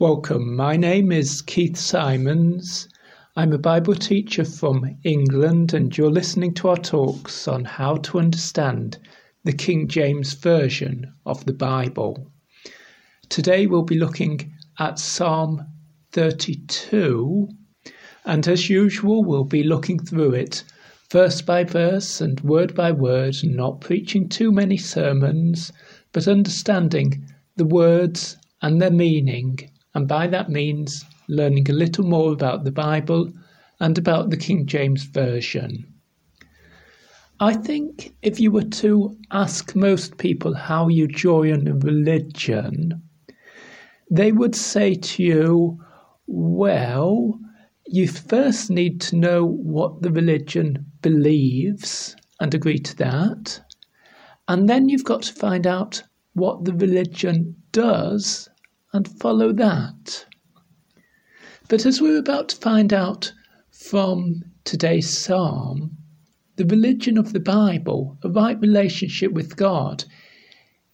Welcome. My name is Keith Simons. I'm a Bible teacher from England, and you're listening to our talks on how to understand the King James Version of the Bible. Today we'll be looking at Psalm 32, and as usual, we'll be looking through it verse by verse and word by word, not preaching too many sermons, but understanding the words and their meaning and by that means learning a little more about the Bible and about the King James Version. I think if you were to ask most people how you join a religion, they would say to you, well, you first need to know what the religion believes and agree to that. And then you've got to find out what the religion does and follow that. But as we're about to find out from today's psalm, the religion of the Bible, a right relationship with God,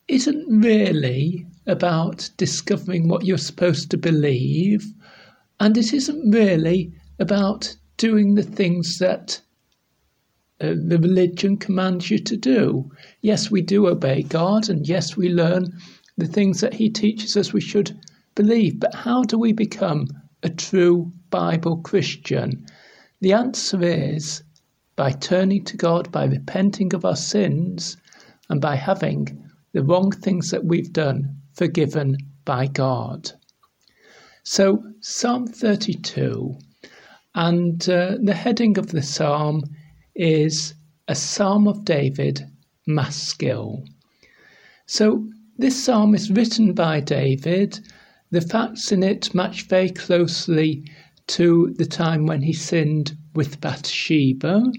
isn't really about discovering what you're supposed to believe, and it isn't really about doing the things that uh, the religion commands you to do. Yes, we do obey God, and yes, we learn the things that He teaches us we should believe. But how do we become a true Bible Christian? The answer is by turning to God, by repenting of our sins, and by having the wrong things that we've done forgiven by God. So, Psalm 32, and uh, the heading of the psalm is a Psalm of David, Maskil. So, this psalm is written by David. The facts in it match very closely to the time when he sinned with Bathsheba.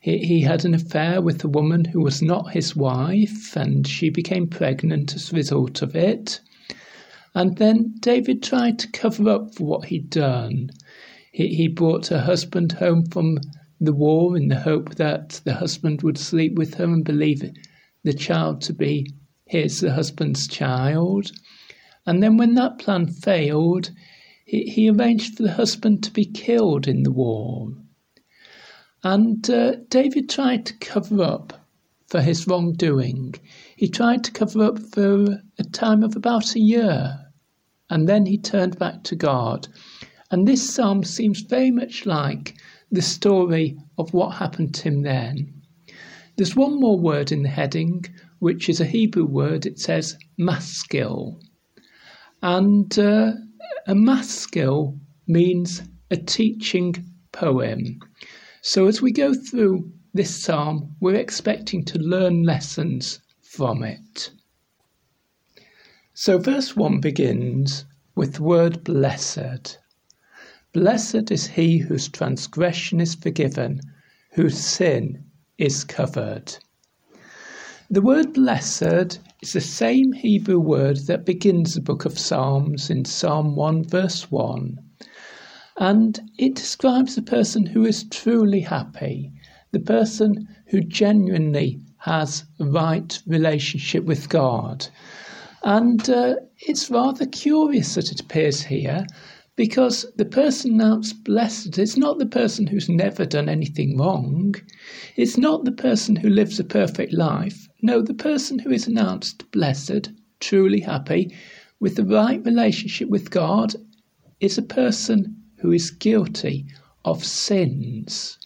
He, he had an affair with a woman who was not his wife, and she became pregnant as a result of it. And then David tried to cover up for what he'd done. He, he brought her husband home from the war in the hope that the husband would sleep with her and believe the child to be his, the husband's child. And then, when that plan failed, he, he arranged for the husband to be killed in the war. And uh, David tried to cover up for his wrongdoing. He tried to cover up for a time of about a year. And then he turned back to God. And this psalm seems very much like the story of what happened to him then. There's one more word in the heading, which is a Hebrew word. It says maskil. And uh, a maskil means a teaching poem. So as we go through this psalm, we're expecting to learn lessons from it. So verse 1 begins with the word blessed. Blessed is he whose transgression is forgiven, whose sin is covered. The word blessed is the same Hebrew word that begins the book of Psalms in Psalm 1, verse 1. And it describes the person who is truly happy, the person who genuinely has a right relationship with God. And uh, it's rather curious that it appears here because the person announced blessed is not the person who's never done anything wrong. It's not the person who lives a perfect life. No, the person who is announced blessed, truly happy, with the right relationship with God, is a person who is guilty of sins.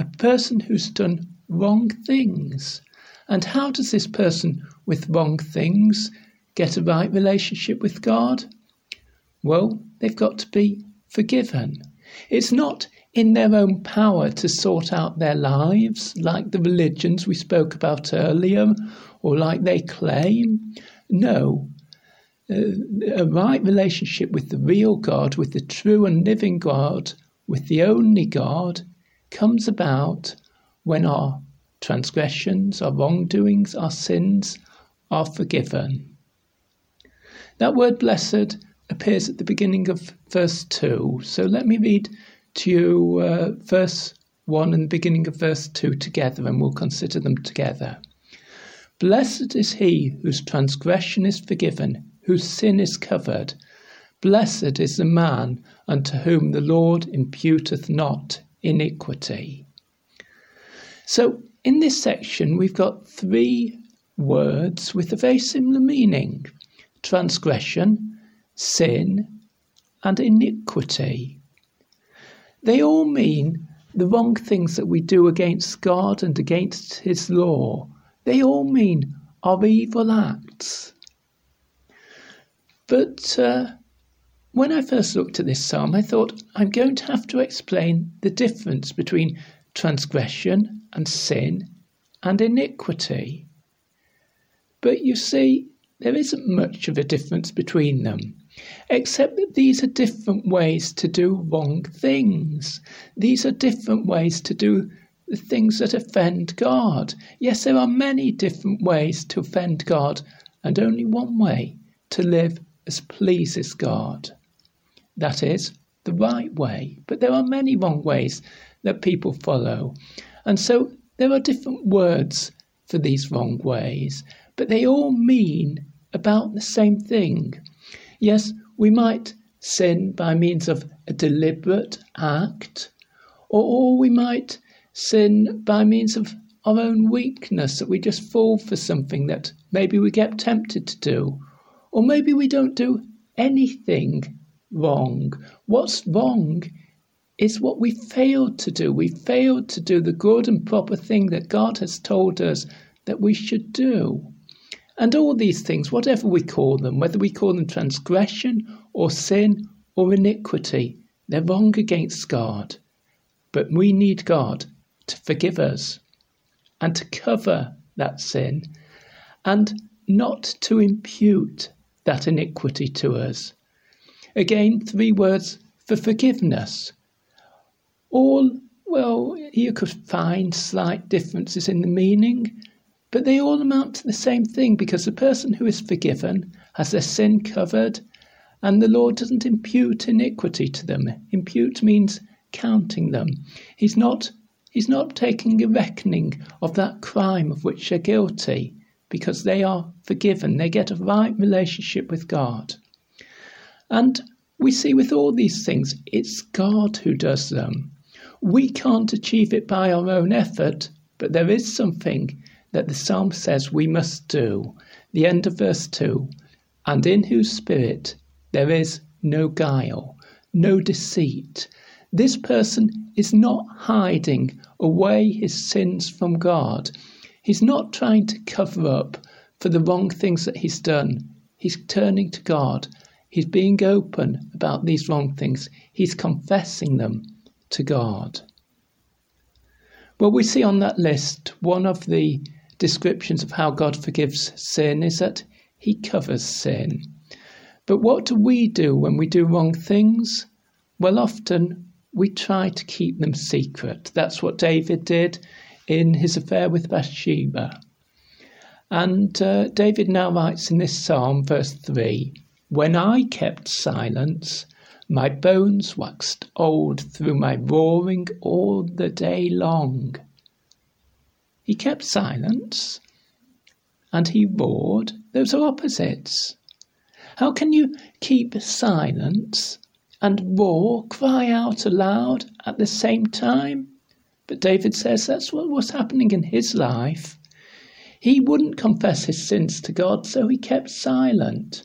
A person who's done wrong things. And how does this person with wrong things get a right relationship with God? Well, they've got to be forgiven. It's not in their own power to sort out their lives like the religions we spoke about earlier or like they claim. No. Uh, a right relationship with the real God, with the true and living God, with the only God, comes about when our transgressions, our wrongdoings, our sins are forgiven. That word blessed appears at the beginning of verse 2. So let me read to uh, verse 1 and the beginning of verse 2 together, and we'll consider them together. Blessed is he whose transgression is forgiven, whose sin is covered. Blessed is the man unto whom the Lord imputeth not iniquity. So, in this section, we've got three words with a very similar meaning transgression, sin, and iniquity. They all mean the wrong things that we do against God and against His law. They all mean our evil acts. But uh, when I first looked at this psalm, I thought I'm going to have to explain the difference between transgression and sin and iniquity. But you see, there isn't much of a difference between them, except that these are different ways to do wrong things. These are different ways to do the things that offend God. Yes, there are many different ways to offend God, and only one way to live as pleases God. That is the right way. But there are many wrong ways that people follow. And so there are different words for these wrong ways, but they all mean about the same thing. Yes, we might sin by means of a deliberate act, or, we might sin by means of our own weakness, that we just fall for something that maybe we get tempted to do, or maybe we don't do anything wrong. What's wrong is what we failed to do. We failed to do the good and proper thing that God has told us that we should do. And all these things, whatever we call them, whether we call them transgression or sin or iniquity, they're wrong against God. But we need God to forgive us and to cover that sin and not to impute that iniquity to us. Again, three words for forgiveness. All, well, you could find slight differences in the meaning, but they all amount to the same thing because the person who is forgiven has their sin covered, and the Lord doesn't impute iniquity to them. Impute means counting them. He's not He's not taking a reckoning of that crime of which they're guilty because they are forgiven. They get a right relationship with God. And we see with all these things, it's God who does them. We can't achieve it by our own effort, but there is something that the psalm says we must do. The end of verse 2 and in whose spirit there is no guile, no deceit. This person is not hiding away his sins from God. He's not trying to cover up for the wrong things that he's done. He's turning to God. He's being open about these wrong things. He's confessing them to God. Well, we see on that list one of the descriptions of how God forgives sin is that he covers sin. But what do we do when we do wrong things? Well, often we try to keep them secret. That's what David did in his affair with Bathsheba. And uh, David now writes in this psalm, verse 3 When I kept silence, my bones waxed old through my roaring all the day long. He kept silence and he roared. Those are opposites. How can you keep silence and roar, cry out aloud at the same time? But David says that's what was happening in his life. He wouldn't confess his sins to God, so he kept silent.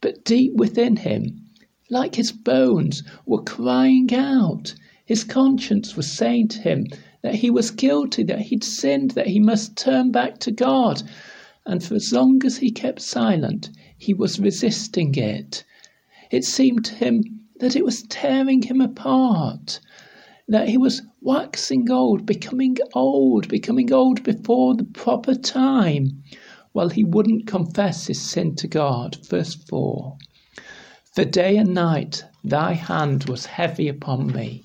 But deep within him, like his bones, were crying out. His conscience was saying to him that he was guilty, that he'd sinned, that he must turn back to God. And for as long as he kept silent, he was resisting it. It seemed to him that it was tearing him apart that he was waxing old, becoming old, becoming old before the proper time, while he wouldn't confess his sin to God. Verse 4 For day and night thy hand was heavy upon me,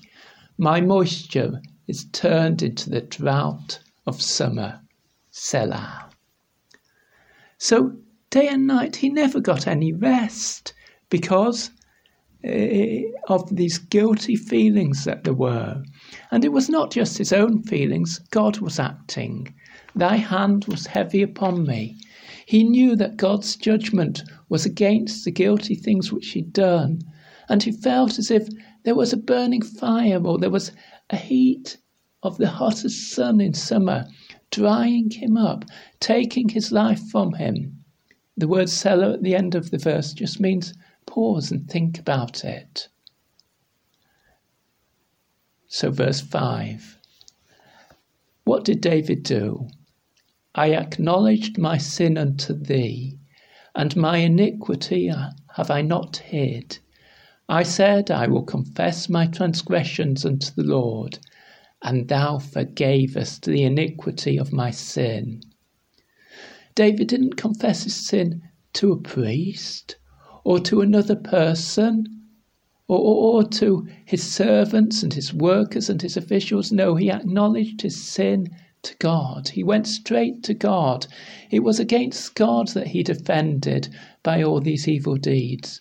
my moisture is turned into the drought of summer. Selah. So, day and night, he never got any rest because Eh, of these guilty feelings that there were. And it was not just his own feelings, God was acting. Thy hand was heavy upon me. He knew that God's judgment was against the guilty things which he'd done, and he felt as if there was a burning fire or there was a heat of the hottest sun in summer drying him up, taking his life from him. The word Selah at the end of the verse just means pause and think about it. So, verse 5 What did David do? I acknowledged my sin unto thee, and my iniquity have I not hid. I said, I will confess my transgressions unto the Lord, and thou forgavest the iniquity of my sin. David didn't confess his sin to a priest or to another person or, or, or, to his servants and his workers and his officials. No, he acknowledged his sin to God. He went straight to God. It was against God that he defended by all these evil deeds.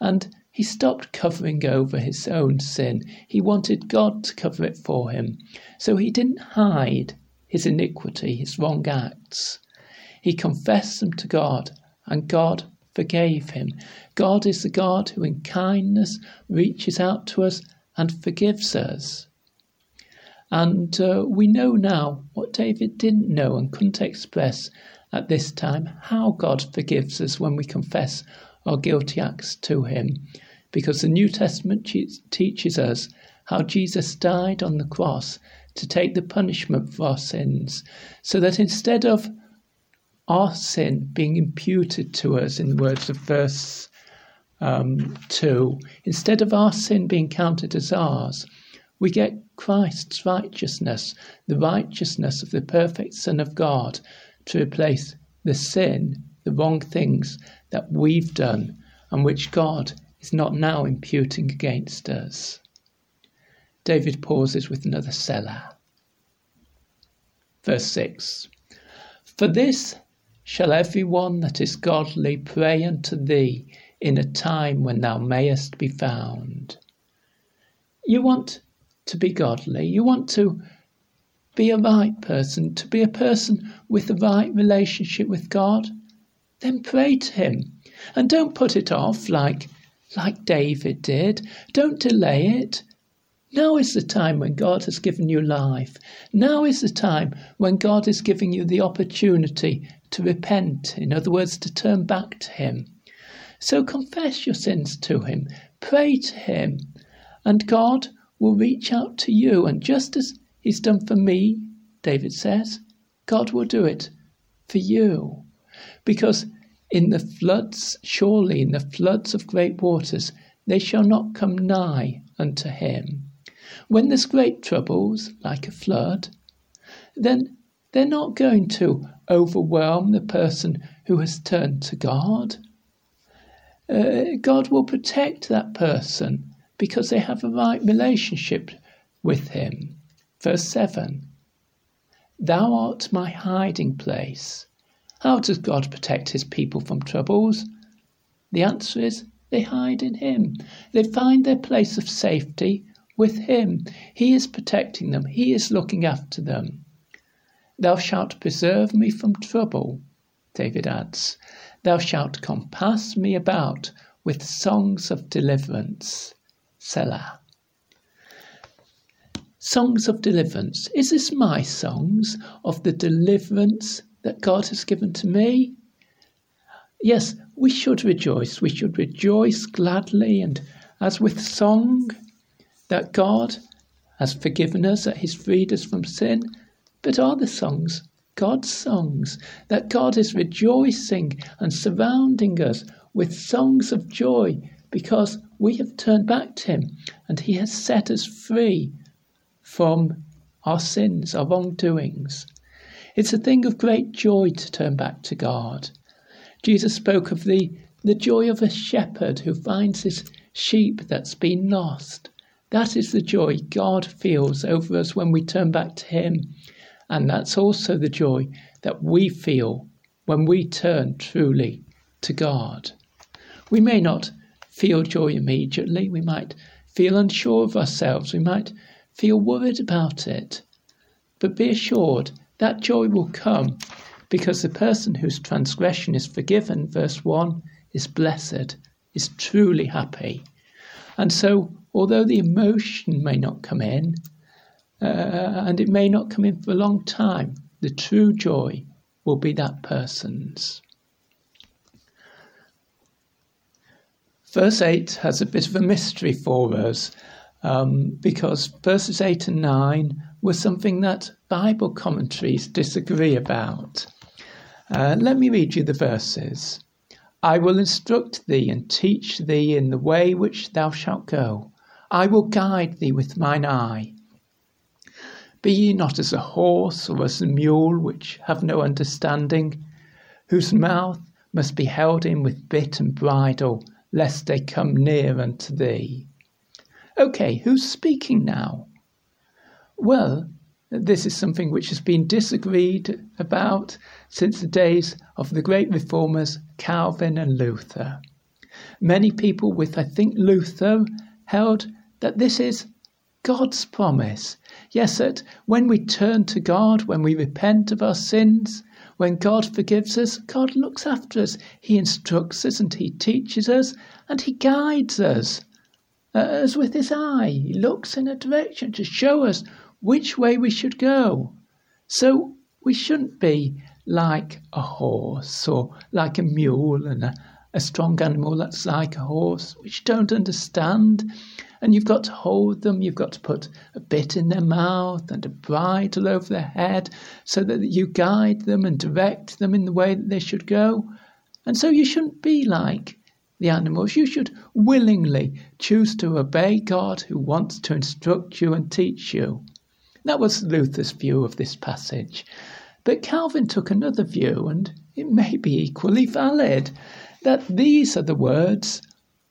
And he stopped covering over his own sin. He wanted God to cover it for him. So he didn't hide his iniquity, his wrong acts. He confessed them to God, and God forgave him. God is the God who, in kindness, reaches out to us and forgives us. And uh, we know now what David didn't know and couldn't express at this time how God forgives us when we confess our guilty acts to Him. Because the New Testament teaches us how Jesus died on the cross to take the punishment for our sins, so that instead of our sin being imputed to us, in the words of verse um, 2, instead of our sin being counted as ours, we get Christ's righteousness, the righteousness of the perfect Son of God, to replace the sin, the wrong things that we've done and which God is not now imputing against us. David pauses with another Selah. Verse 6 For this shall every one that is godly pray unto thee in a time when thou mayest be found. You want to be godly. You want to be a right person, to be a person with the right relationship with God, then pray to Him. And don't put it off like, like David did. Don't delay it. Now is the time when God has given you life. Now is the time when God is giving you the opportunity to repent, in other words, to turn back to Him. So confess your sins to Him, pray to Him, and God will reach out to you. And just as He's done for me, David says, God will do it for you. Because in the floods, surely in the floods of great waters, they shall not come nigh unto him. When there's great troubles, like a flood, then they're not going to overwhelm the person who has turned to God. Uh, God will protect that person because they have a right relationship with Him. Verse 7 Thou art my hiding place. How does God protect His people from troubles? The answer is they hide in Him. They find their place of safety with Him. He is protecting them, He is looking after them. Thou shalt preserve me from trouble, David adds. Thou shalt compass me about with songs of deliverance. Selah. Songs of deliverance. Is this my songs of the deliverance that God has given to me? Yes, we should rejoice. We should rejoice gladly and as with song that God has forgiven us, that He's freed us from sin. But are the songs God's songs? That God is rejoicing and surrounding us with songs of joy because we have turned back to Him and He has set us free from our sins, our wrongdoings. It's a thing of great joy to turn back to God. Jesus spoke of the, the joy of a shepherd who finds his sheep that's been lost. That is the joy God feels over us when we turn back to Him. And that's also the joy that we feel when we turn truly to God. We may not feel joy immediately. We might feel unsure of ourselves. We might feel worried about it. But be assured that joy will come because the person whose transgression is forgiven, verse 1, is blessed, is truly happy. And so, although the emotion may not come in, uh, and it may not come in for a long time, the true joy will be that person's. Verse 8 has a bit of a mystery for us um, because verses 8 and 9 were something that Bible commentaries disagree about. Uh, let me read you the verses. I will instruct thee and teach thee in the way which thou shalt go. I will guide thee with mine eye. Be ye not as a horse or as a mule which have no understanding, whose mouth must be held in with bit and bridle, lest they come near unto thee. Okay, who's speaking now? Well, this is something which has been disagreed about since the days of the great reformers Calvin and Luther. Many people, with I think Luther, held that this is God's promise. Yes, that when we turn to God, when we repent of our sins, when God forgives us, God looks after us. He instructs us and He teaches us and He guides us uh, as with his eye. He looks in a direction to show us which way we should go. So we shouldn't be like a horse or like a mule and a, a strong animal that's like a horse, which don't understand. And you've got to hold them, you've got to put a bit in their mouth and a bridle over their head so that you guide them and direct them in the way that they should go. And so you shouldn't be like the animals, you should willingly choose to obey God who wants to instruct you and teach you. That was Luther's view of this passage. But Calvin took another view, and it may be equally valid, that these are the words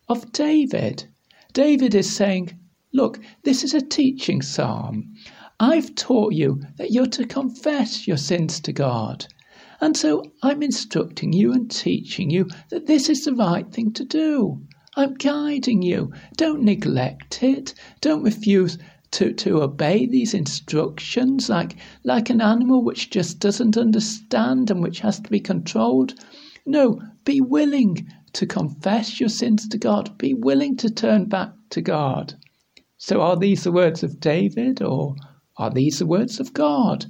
of David. David is saying, Look, this is a teaching psalm. I've taught you that you're to confess your sins to God. And so I'm instructing you and teaching you that this is the right thing to do. I'm guiding you. Don't neglect it. Don't refuse to, to obey these instructions like, like an animal which just doesn't understand and which has to be controlled. No, be willing to confess your sins to God. Be willing to turn back to God. So, are these the words of David or are these the words of God?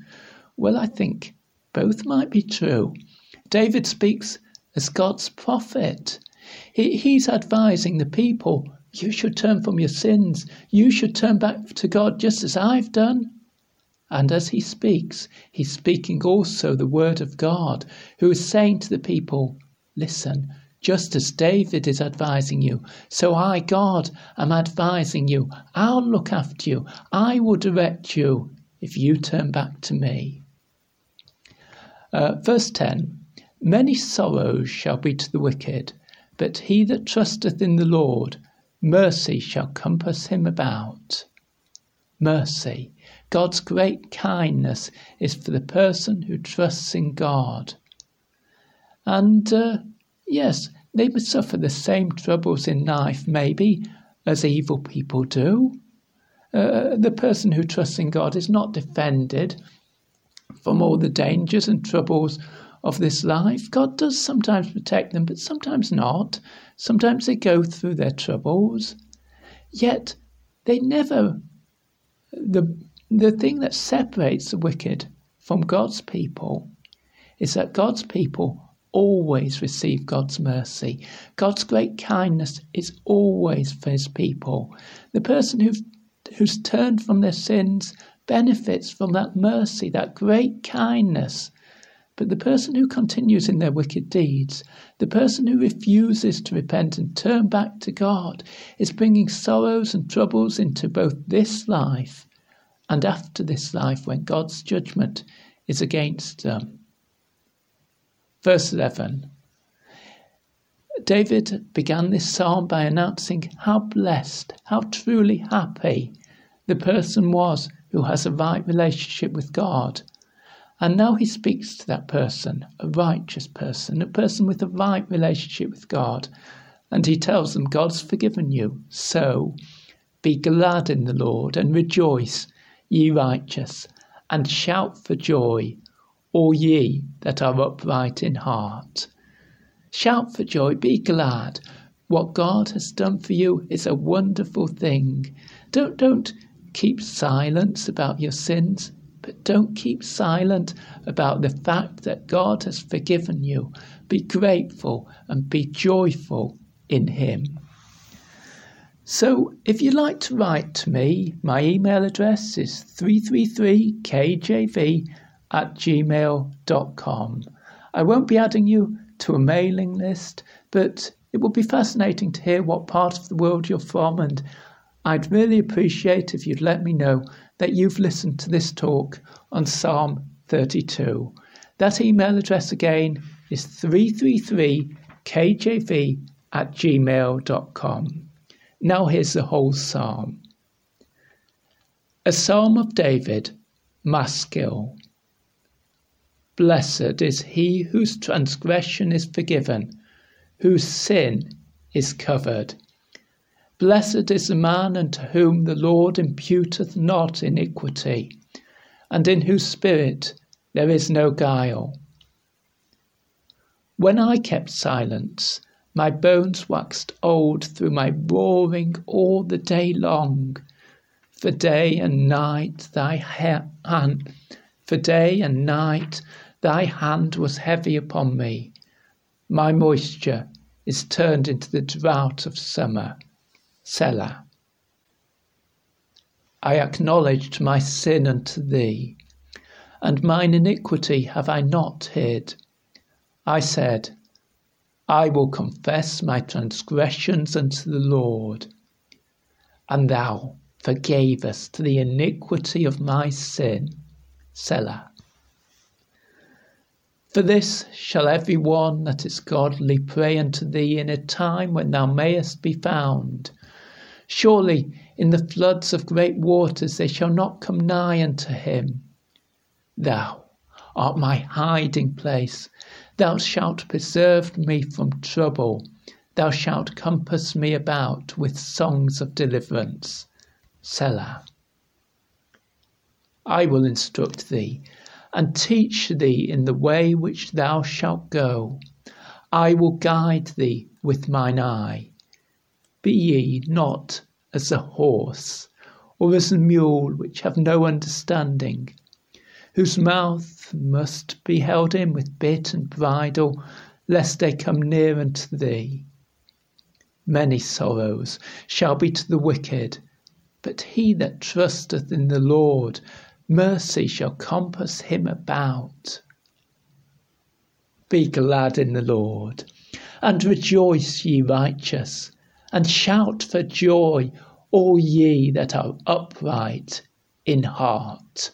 Well, I think both might be true. David speaks as God's prophet. He, he's advising the people you should turn from your sins. You should turn back to God just as I've done. And as he speaks, he's speaking also the word of God, who is saying to the people, Listen, just as David is advising you, so I, God, am advising you. I'll look after you. I will direct you if you turn back to me. Uh, verse 10 Many sorrows shall be to the wicked, but he that trusteth in the Lord, mercy shall compass him about. Mercy. God's great kindness is for the person who trusts in God. And uh, yes, they must suffer the same troubles in life, maybe, as evil people do. Uh, the person who trusts in God is not defended from all the dangers and troubles of this life. God does sometimes protect them, but sometimes not. Sometimes they go through their troubles. Yet they never the the thing that separates the wicked from God's people is that God's people always receive God's mercy. God's great kindness is always for his people. The person who's, who's turned from their sins benefits from that mercy, that great kindness. But the person who continues in their wicked deeds, the person who refuses to repent and turn back to God, is bringing sorrows and troubles into both this life and after this life when God's judgment is against them. Verse 11 David began this psalm by announcing how blessed, how truly happy the person was who has a right relationship with God. And now he speaks to that person, a righteous person, a person with a right relationship with God. And he tells them, God's forgiven you. So be glad in the Lord and rejoice, ye righteous, and shout for joy, all ye that are upright in heart. Shout for joy, be glad. What God has done for you is a wonderful thing. Don't don't keep silence about your sins, but don't keep silent about the fact that God has forgiven you. Be grateful and be joyful in Him. So, if you'd like to write to me, my email address is 333kjv at gmail.com. I won't be adding you to a mailing list, but it will be fascinating to hear what part of the world you're from, and I'd really appreciate if you'd let me know that you've listened to this talk on Psalm 32. That email address again is 333kjv at gmail.com. Now here's the whole psalm. A psalm of David, Maskil. Blessed is he whose transgression is forgiven, whose sin is covered. Blessed is the man unto whom the Lord imputeth not iniquity, and in whose spirit there is no guile. When I kept silence, my bones waxed old through my roaring all the day long. For day and night thy hand, for day and night thy hand was heavy upon me. My moisture is turned into the drought of summer. Selah. I acknowledged my sin unto thee, and mine iniquity have I not hid. I said, I will confess my transgressions unto the Lord, and thou forgavest the iniquity of my sin. Selah. For this shall every one that is godly pray unto thee in a time when thou mayest be found. Surely in the floods of great waters they shall not come nigh unto him. Thou art my hiding place. Thou shalt preserve me from trouble. Thou shalt compass me about with songs of deliverance. Selah. I will instruct thee and teach thee in the way which thou shalt go. I will guide thee with mine eye. Be ye not as a horse, or as a mule which have no understanding, whose mouth must be held in with bit and bridle, lest they come near unto thee. Many sorrows shall be to the wicked, but he that trusteth in the Lord mercy shall compass him about. Be glad in the Lord, and rejoice, ye righteous, and shout for joy, all ye that are upright in heart.